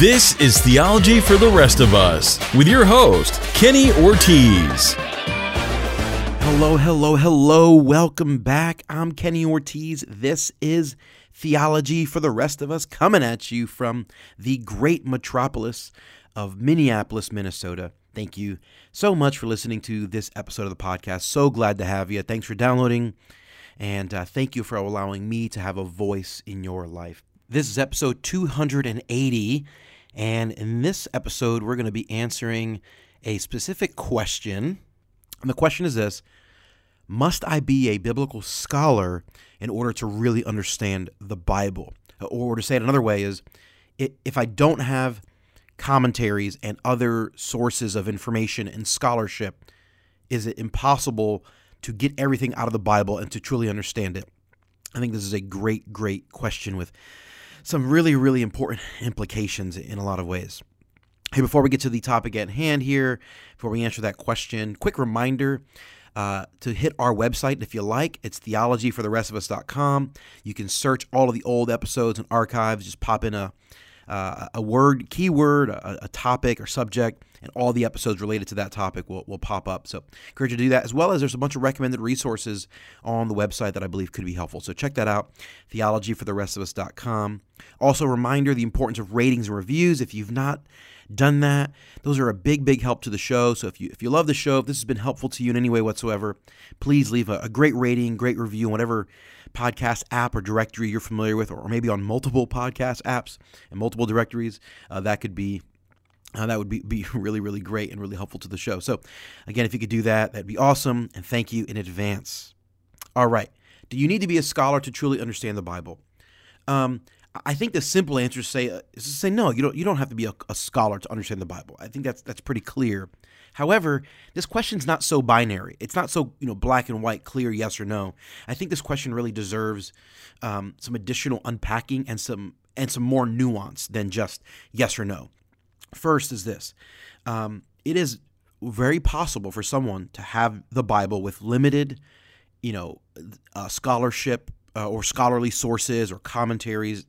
This is Theology for the Rest of Us with your host, Kenny Ortiz. Hello, hello, hello. Welcome back. I'm Kenny Ortiz. This is Theology for the Rest of Us coming at you from the great metropolis of Minneapolis, Minnesota. Thank you so much for listening to this episode of the podcast. So glad to have you. Thanks for downloading, and uh, thank you for allowing me to have a voice in your life. This is episode 280, and in this episode, we're going to be answering a specific question. And the question is this Must I be a biblical scholar in order to really understand the Bible? Or to say it another way, is if I don't have commentaries and other sources of information and scholarship, is it impossible to get everything out of the Bible and to truly understand it? I think this is a great, great question with some really, really important implications in a lot of ways. Hey, before we get to the topic at hand here, before we answer that question, quick reminder uh, to hit our website if you like. It's theologyfortherestofus.com. You can search all of the old episodes and archives. Just pop in a uh, a word, keyword, a, a, topic or subject, and all the episodes related to that topic will, will pop up. So, encourage you to do that, as well as there's a bunch of recommended resources on the website that I believe could be helpful. So, check that out, theologyfortherestofus.com. Also, reminder the importance of ratings and reviews. If you've not done that, those are a big, big help to the show. So, if you if you love the show, if this has been helpful to you in any way whatsoever, please leave a, a great rating, great review, whatever podcast app or directory you're familiar with, or maybe on multiple podcast apps and multiple directories, uh, that could be uh, that would be, be really, really great and really helpful to the show. So, again, if you could do that, that'd be awesome. And thank you in advance. All right. Do you need to be a scholar to truly understand the Bible? Um, I think the simple answer is say uh, is to say no. You don't. You don't have to be a, a scholar to understand the Bible. I think that's that's pretty clear. However, this question's not so binary. It's not so you know black and white, clear yes or no. I think this question really deserves um, some additional unpacking and some and some more nuance than just yes or no. First is this: um, it is very possible for someone to have the Bible with limited, you know, uh, scholarship uh, or scholarly sources or commentaries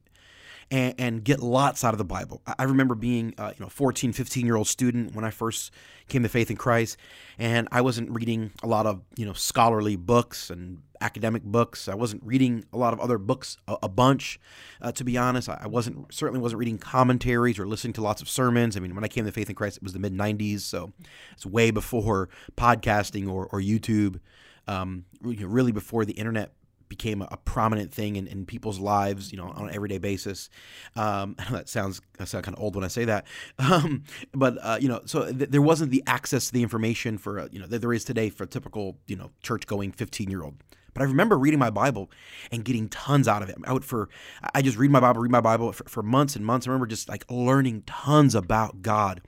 and, and, get lots out of the Bible. I remember being, uh, you know, 14, 15 year old student when I first came to faith in Christ, and I wasn't reading a lot of, you know, scholarly books and academic books. I wasn't reading a lot of other books a, a bunch, uh, to be honest. I wasn't certainly wasn't reading commentaries or listening to lots of sermons. I mean, when I came to faith in Christ, it was the mid 90s, so it's way before podcasting or, or YouTube. Um, really before the internet became a, prominent thing in, in, people's lives, you know, on an everyday basis. Um, that sounds I sound kind of old when I say that, um, but uh, you know, so th- there wasn't the access to the information for uh, you know that there is today for a typical you know church going fifteen year old. But I remember reading my Bible and getting tons out of it. I would for I just read my Bible, read my Bible for, for months and months. I remember just like learning tons about God,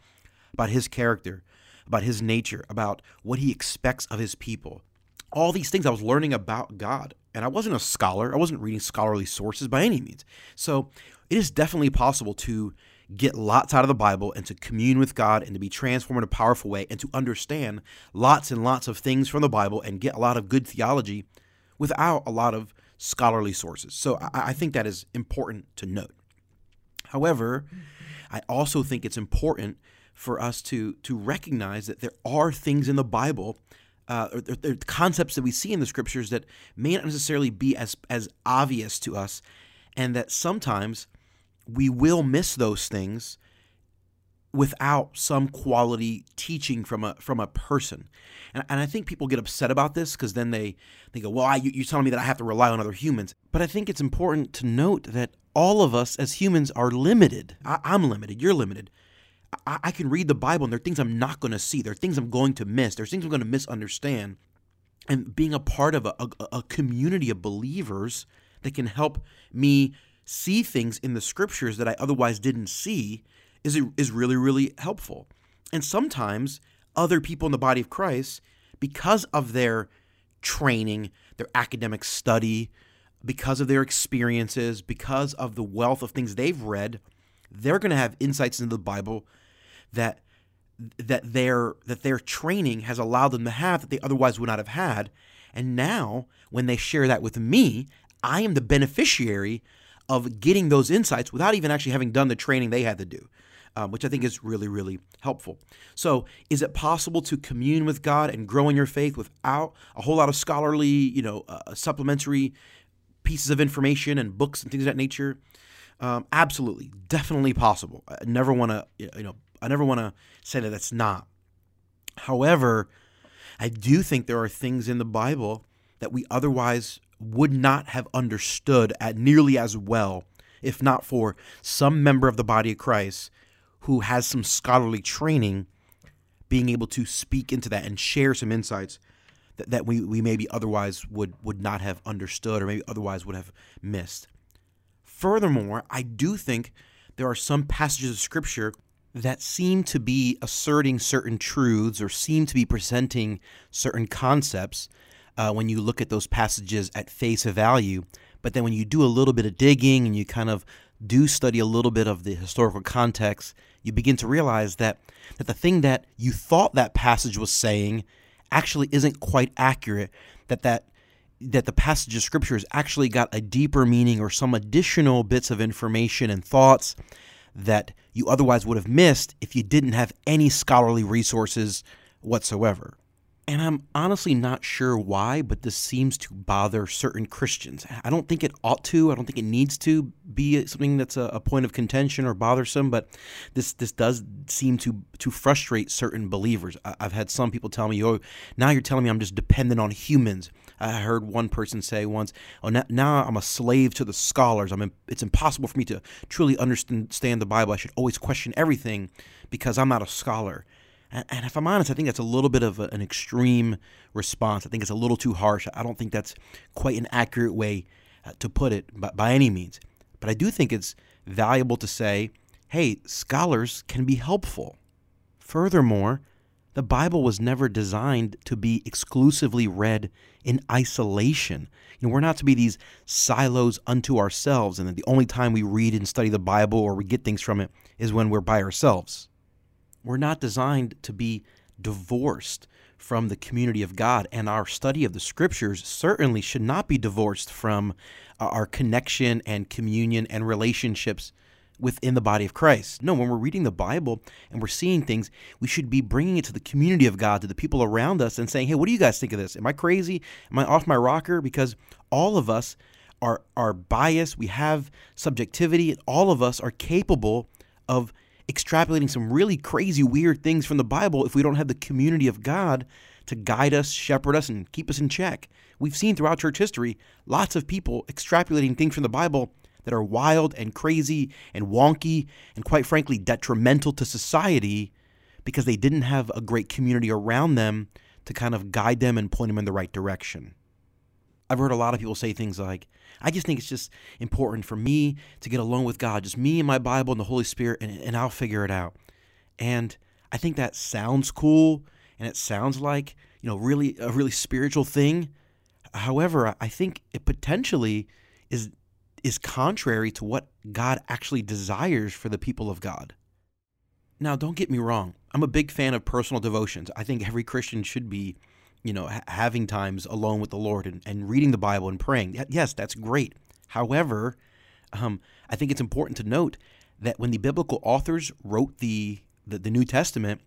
about His character, about His nature, about what He expects of His people. All these things I was learning about God and I wasn't a scholar. I wasn't reading scholarly sources by any means. So it is definitely possible to get lots out of the Bible and to commune with God and to be transformed in a powerful way and to understand lots and lots of things from the Bible and get a lot of good theology without a lot of scholarly sources. So I, I think that is important to note. However, I also think it's important for us to to recognize that there are things in the Bible uh, or, or, concepts that we see in the scriptures that may not necessarily be as as obvious to us, and that sometimes we will miss those things without some quality teaching from a from a person. And, and I think people get upset about this because then they, they go, well, I, you, you're telling me that I have to rely on other humans. But I think it's important to note that all of us as humans are limited. I, I'm limited. You're limited. I, I can read the Bible and there are things I'm not going to see. There are things I'm going to miss. There's things I'm going to misunderstand. And being a part of a, a, a community of believers that can help me see things in the scriptures that I otherwise didn't see is, is really, really helpful. And sometimes other people in the body of Christ, because of their training, their academic study, because of their experiences, because of the wealth of things they've read, they're going to have insights into the Bible that that their that their training has allowed them to have that they otherwise would not have had. And now, when they share that with me, I am the beneficiary of getting those insights without even actually having done the training they had to do. Um, which I think is really, really helpful. So, is it possible to commune with God and grow in your faith without a whole lot of scholarly, you know, uh, supplementary pieces of information and books and things of that nature? Um, absolutely, definitely possible. I never want to, you know, I never want to say that that's not. However, I do think there are things in the Bible that we otherwise would not have understood at nearly as well if not for some member of the body of Christ who has some scholarly training being able to speak into that and share some insights that, that we, we maybe otherwise would, would not have understood or maybe otherwise would have missed. Furthermore, I do think there are some passages of Scripture that seem to be asserting certain truths or seem to be presenting certain concepts uh, when you look at those passages at face value. But then when you do a little bit of digging and you kind of do study a little bit of the historical context, you begin to realize that, that the thing that you thought that passage was saying actually isn't quite accurate, that that that the passage of scripture has actually got a deeper meaning or some additional bits of information and thoughts that you otherwise would have missed if you didn't have any scholarly resources whatsoever. And I'm honestly not sure why, but this seems to bother certain Christians. I don't think it ought to. I don't think it needs to be something that's a, a, point of contention or bothersome. But this this does seem to to frustrate certain believers. I, have had some people tell me, "Oh, now you're telling me I'm just dependent on humans." I heard one person say once, "Oh, now, now I'm a slave to the scholars. I'm it's impossible for me to truly understand the Bible. I should always question everything because I'm not a scholar." And, and if I'm honest, I think that's a little bit of a, an extreme response. I think it's a little too harsh. I don't think that's quite an accurate way uh, to put it by, by any means. But I do think it's valuable to say, hey, scholars can be helpful. Furthermore, the Bible was never designed to be exclusively read in isolation. You know, we're not to be these silos unto ourselves, and that the only time we read and study the Bible or we get things from it is when we're by ourselves. We're not designed to be divorced from the community of God, and our study of the scriptures certainly should not be divorced from uh, our connection and communion and relationships within the body of Christ. No, when we're reading the Bible and we're seeing things, we should be bringing it to the community of God, to the people around us, and saying, hey, what do you guys think of this? Am I crazy? Am I off my rocker? Because all of us are, are biased, we have subjectivity, and all of us are capable of extrapolating some really crazy, weird things from the Bible if we don't have the community of God to guide us, shepherd us, and keep us in check. We've seen throughout church history lots of people extrapolating things from the Bible that are wild and crazy and wonky and, quite frankly, detrimental to society because they didn't have a great community around them to kind of guide them and point them in the right direction. I've heard a lot of people say things like, I just think it's just important for me to get alone with God, just me and my Bible and the Holy Spirit, and, and I'll figure it out. And I think that sounds cool and it sounds like, you know, really a really spiritual thing. However, I think it potentially is is contrary to what God actually desires for the people of God. Now, don't get me wrong. I'm a big fan of personal devotions. I think every Christian should be you know, ha- having times alone with the Lord and, and reading the Bible and praying. Yes, that's great. However, um, I think it's important to note that when the biblical authors wrote the, the, the New Testament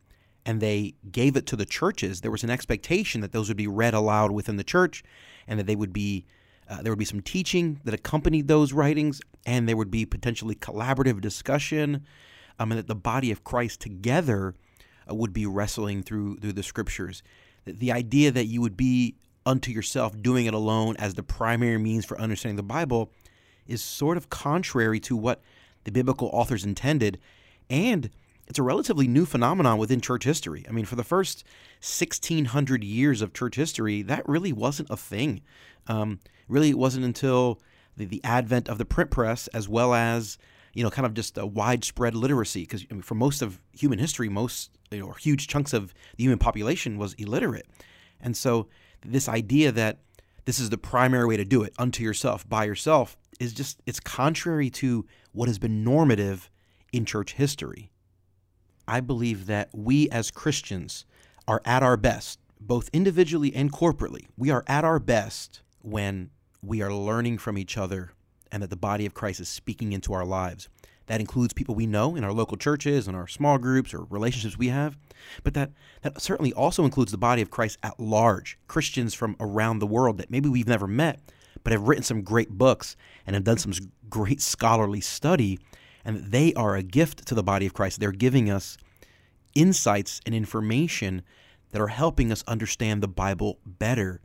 and they gave it to the churches, there was an expectation that those would be read aloud within the church and that they would be uh, there would be some teaching that accompanied those writings, and there would be potentially collaborative discussion, um, and that the body of Christ together uh, would be wrestling through through the scriptures the idea that you would be unto yourself doing it alone as the primary means for understanding the Bible is sort of contrary to what the biblical authors intended. And it's a relatively new phenomenon within church history. I mean, for the first 1600 years of church history, that really wasn't a thing. Um, really, it wasn't until the, the advent of the print press, as well as you know, kind of just a widespread literacy. Because I mean, for most of human history, most you know, huge chunks of the human population was illiterate, and so this idea that this is the primary way to do it unto yourself by yourself is just it's contrary to what has been normative in church history. I believe that we as Christians are at our best, both individually and corporately. We are at our best when we are learning from each other and that the body of Christ is speaking into our lives. That includes people we know in our local churches and our small groups or relationships we have. But that, that certainly also includes the body of Christ at large, Christians from around the world that maybe we've never met, but have written some great books and have done some great scholarly study, and that they are a gift to the body of Christ. They're giving us insights and information that are helping us understand the Bible better.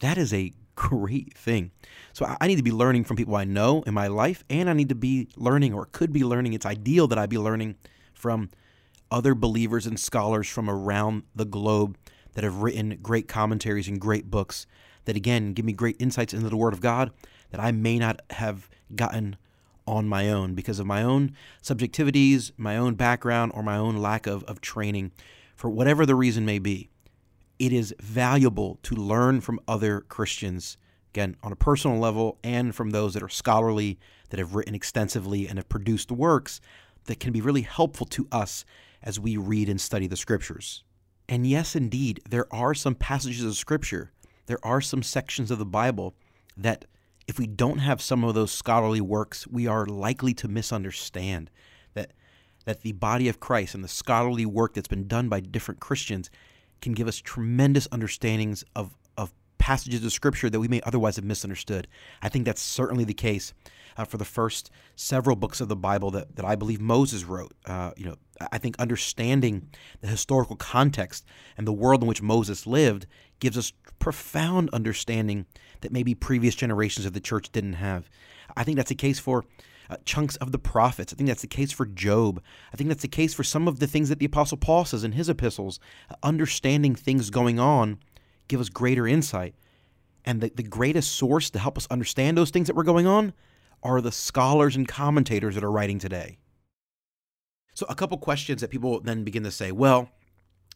That is a great thing. So I need to be learning from people I know in my life, and I need to be learning or could be learning. It's ideal that I be learning from other believers and scholars from around the globe that have written great commentaries and great books that, again, give me great insights into the Word of God that I may not have gotten on my own because of my own subjectivities, my own background, or my own lack of, of training, for whatever the reason may be it is valuable to learn from other Christians, again, on a personal level, and from those that are scholarly, that have written extensively, and have produced works that can be really helpful to us as we read and study the scriptures. And yes, indeed, there are some passages of scripture, there are some sections of the Bible that, if we don't have some of those scholarly works, we are likely to misunderstand. That, that the body of Christ and the scholarly work that's been done by different Christians can give us tremendous understandings of, of passages of Scripture that we may otherwise have misunderstood. I think that's certainly the case uh, for the first several books of the Bible that, that I believe Moses wrote. Uh, you know, I think understanding the historical context and the world in which Moses lived gives us profound understanding that maybe previous generations of the church didn't have. I think that's the case for uh, chunks of the prophets. I think that's the case for Job. I think that's the case for some of the things that the Apostle Paul says in his epistles. Uh, understanding things going on give us greater insight. And the, the greatest source to help us understand those things that were going on are the scholars and commentators that are writing today. So, a couple questions that people then begin to say well,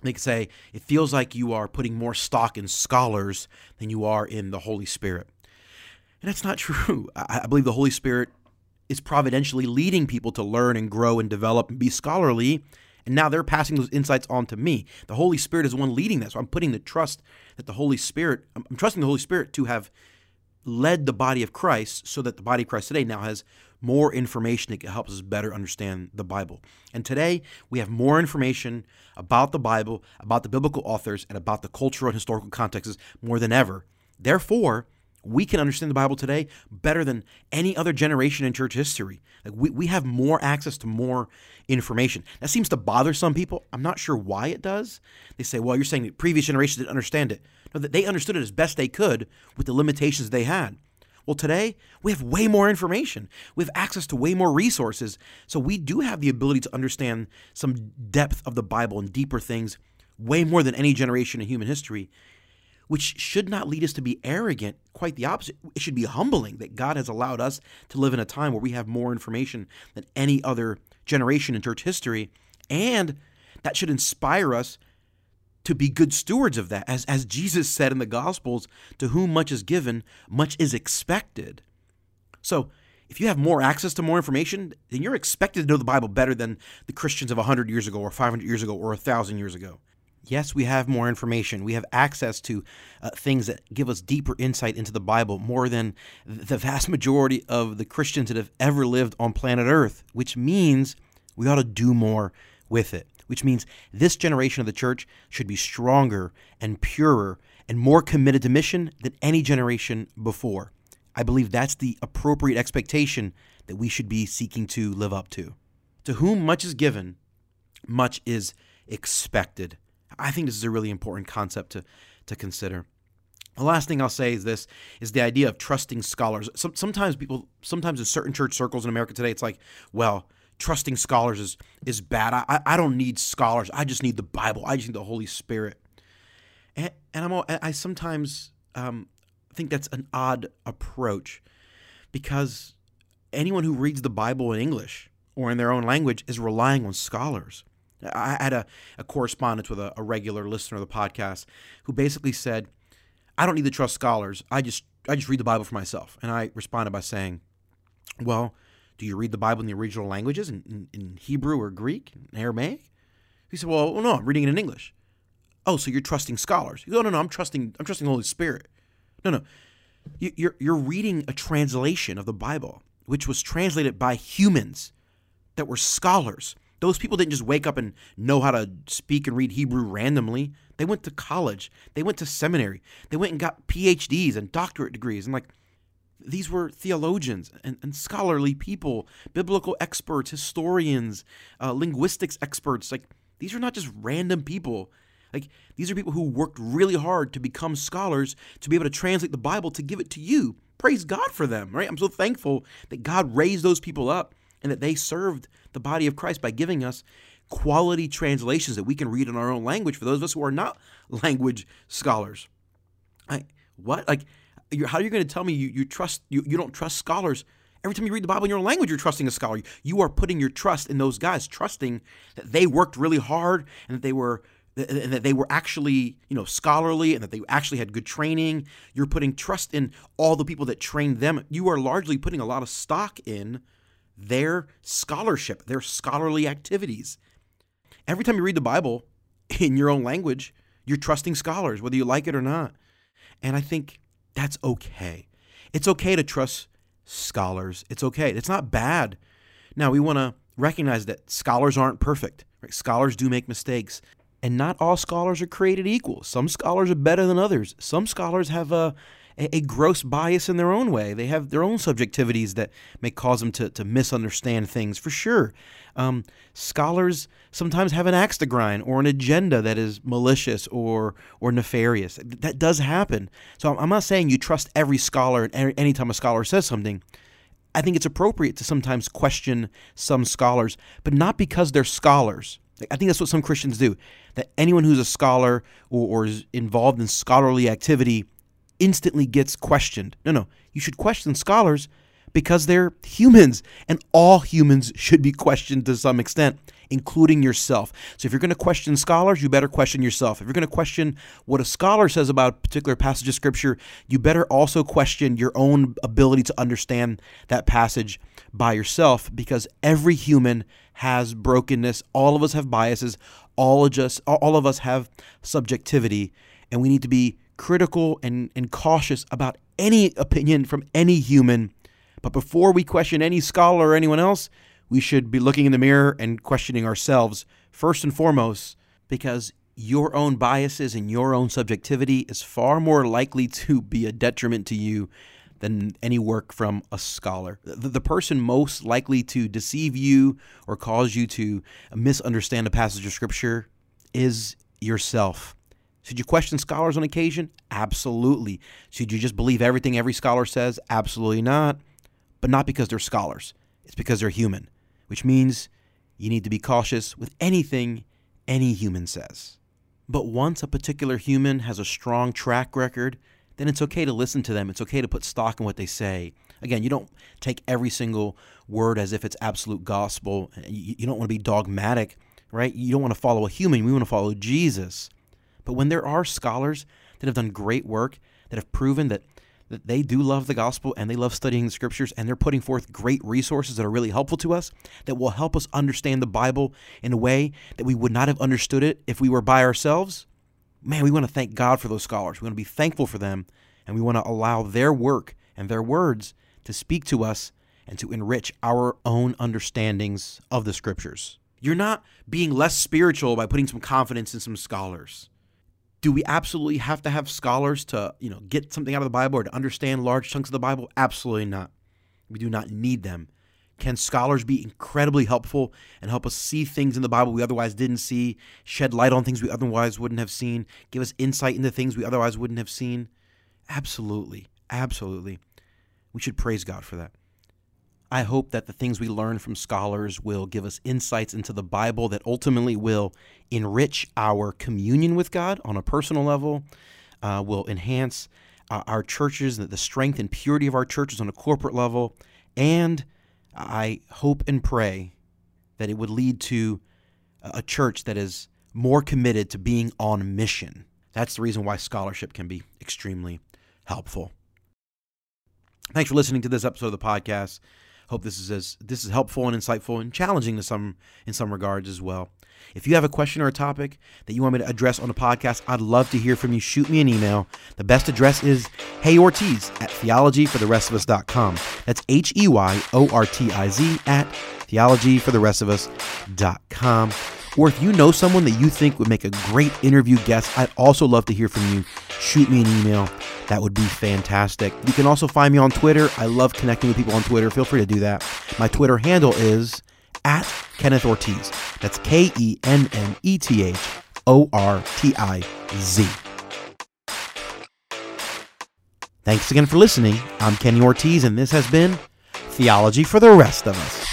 they could say, it feels like you are putting more stock in scholars than you are in the Holy Spirit. And that's not true. I, I believe the Holy Spirit is providentially leading people to learn and grow and develop and be scholarly. And now they're passing those insights on to me. The Holy Spirit is one leading that. So I'm putting the trust that the Holy Spirit, I'm trusting the Holy Spirit to have led the body of Christ so that the body of Christ today now has more information that helps us better understand the Bible. And today we have more information about the Bible, about the biblical authors, and about the cultural and historical contexts more than ever. Therefore, we can understand the Bible today better than any other generation in church history. Like we, we have more access to more information. That seems to bother some people. I'm not sure why it does. They say, well, you're saying that previous generations didn't understand it. No, that they understood it as best they could with the limitations they had. Well, today we have way more information. We have access to way more resources. So we do have the ability to understand some depth of the Bible and deeper things way more than any generation in human history which should not lead us to be arrogant. Quite the opposite. It should be humbling that God has allowed us to live in a time where we have more information than any other generation in church history. And that should inspire us to be good stewards of that. As, as Jesus said in the Gospels, to whom much is given, much is expected. So, if you have more access to more information, then you're expected to know the Bible better than the Christians of 100 years ago, or 500 years ago, or 1,000 years ago. Yes, we have more information. We have access to uh, things that give us deeper insight into the Bible more than the vast majority of the Christians that have ever lived on planet Earth, which means we ought to do more with it. Which means this generation of the church should be stronger and purer and more committed to mission than any generation before. I believe that's the appropriate expectation that we should be seeking to live up to. To whom much is given, much is expected. I think this is a really important concept to, to consider. The last thing I'll say is this is the idea of trusting scholars. Some, sometimes people, sometimes in certain church circles in America today, it's like, well, trusting scholars is is bad. I, I don't need scholars. I just need the Bible. I just need the Holy Spirit. And, and I'm all, I sometimes um, think that's an odd approach because anyone who reads the Bible in English or in their own language is relying on scholars. I had a, a correspondence with a, a regular listener of the podcast who basically said, I don't need to trust scholars. I just I just read the Bible for myself. And I responded by saying, Well, do you read the Bible in the original languages, in, in, in Hebrew or Greek, in Aramaic? He said, Well, no, I'm reading it in English. Oh, so you're trusting scholars? No, no, no. I'm trusting. I'm trusting the Holy Spirit. No, no. You're you're reading a translation of the Bible, which was translated by humans that were scholars. Those people didn't just wake up and know how to speak and read Hebrew randomly. They went to college, they went to seminary, they went and got PhDs and doctorate degrees. And like, these were theologians and, and scholarly people, biblical experts, historians, uh, linguistics experts. Like, these are not just random people. Like, these are people who worked really hard to become scholars, to be able to translate the Bible, to give it to you. Praise God for them, right? I'm so thankful that God raised those people up and that they served the body of Christ by giving us quality translations that we can read in our own language for those of us who are not language scholars. I, what? Like, how are you going to tell me you, you trust you, you don't trust scholars? Every time you read the Bible in your own language, you're trusting a scholar. You are putting your trust in those guys, trusting that they worked really hard and that they were and that they were actually, you know, scholarly and that they actually had good training. You're putting trust in all the people that trained them. You are largely putting a lot of stock in their scholarship, their scholarly activities. Every time you read the Bible in your own language, you're trusting scholars, whether you like it or not. And I think that's okay. It's okay to trust scholars. It's okay. It's not bad. Now, we want to recognize that scholars aren't perfect. Right? Scholars do make mistakes. And not all scholars are created equal. Some scholars are better than others. Some scholars have a a, a, gross bias in their own way. They have their own subjectivities that may cause them to, to misunderstand things, for sure. Um, scholars sometimes have an axe to grind or an agenda that is malicious or, or nefarious. That does happen. So I'm not saying you trust every scholar anytime a scholar says something. I think it's appropriate to sometimes question some scholars, but not because they're scholars. I think that's what some Christians do. That anyone who's a scholar or, or is involved in scholarly activity instantly gets questioned. No, no. You should question scholars because they're humans, and all humans should be questioned to some extent, including yourself. So if you're going to question scholars, you better question yourself. If you're going to question what a scholar says about a particular passage of scripture, you better also question your own ability to understand that passage by yourself because every human has brokenness. All of us have biases. All of us, all of us have subjectivity, and we need to be critical and, and cautious about any opinion from any human. But before we question any scholar or anyone else, we should be looking in the mirror and questioning ourselves first and foremost, because your own biases and your own subjectivity is far more likely to be a detriment to you than any work from a scholar. The, the, person most likely to deceive you or cause you to misunderstand a passage of scripture is yourself. Should you question scholars on occasion? Absolutely. Should you just believe everything every scholar says? Absolutely not. But not because they're scholars, it's because they're human, which means you need to be cautious with anything any human says. But once a particular human has a strong track record, then it's okay to listen to them. It's okay to put stock in what they say. Again, you don't take every single word as if it's absolute gospel. You don't want to be dogmatic, right? You don't want to follow a human. We want to follow Jesus. But when there are scholars that have done great work, that have proven that, that they do love the gospel and they love studying the scriptures, and they're putting forth great resources that are really helpful to us, that will help us understand the Bible in a way that we would not have understood it if we were by ourselves, man, we want to thank God for those scholars. We want to be thankful for them, and we want to allow their work and their words to speak to us and to enrich our own understandings of the scriptures. You're not being less spiritual by putting some confidence in some scholars do we absolutely have to have scholars to you know get something out of the bible or to understand large chunks of the bible? Absolutely not. We do not need them. Can scholars be incredibly helpful and help us see things in the bible we otherwise didn't see shed light on things we otherwise wouldn't have seen give us insight into things we otherwise wouldn't have seen? Absolutely. Absolutely. We should praise god for that I hope that the things we learn from scholars will give us insights into the Bible that ultimately will enrich our communion with God on a personal level, uh, will enhance uh, our churches, the strength and purity of our churches on a corporate level, and I hope and pray that it would lead to a church that is more committed to being on mission. That's the reason why scholarship can be extremely helpful. Thanks for listening to this episode of the podcast. Hope this is as this is helpful and insightful and challenging to some in some regards as well. If you have a question or a topic that you want me to address on the podcast, I'd love to hear from you. Shoot me an email. The best address is heyortiz at theologyfortherestofus.com. That's H E Y O R T I Z at theologyfortherestofus.com. Or if you know someone that you think would make a great interview guest, I'd also love to hear from you. Shoot me an email. That would be fantastic. You can also find me on Twitter. I love connecting with people on Twitter. Feel free to do that. My Twitter handle is at Kenneth Ortiz. That's K E N N E T H O R T I Z. Thanks again for listening. I'm Kenny Ortiz, and this has been Theology for the Rest of Us.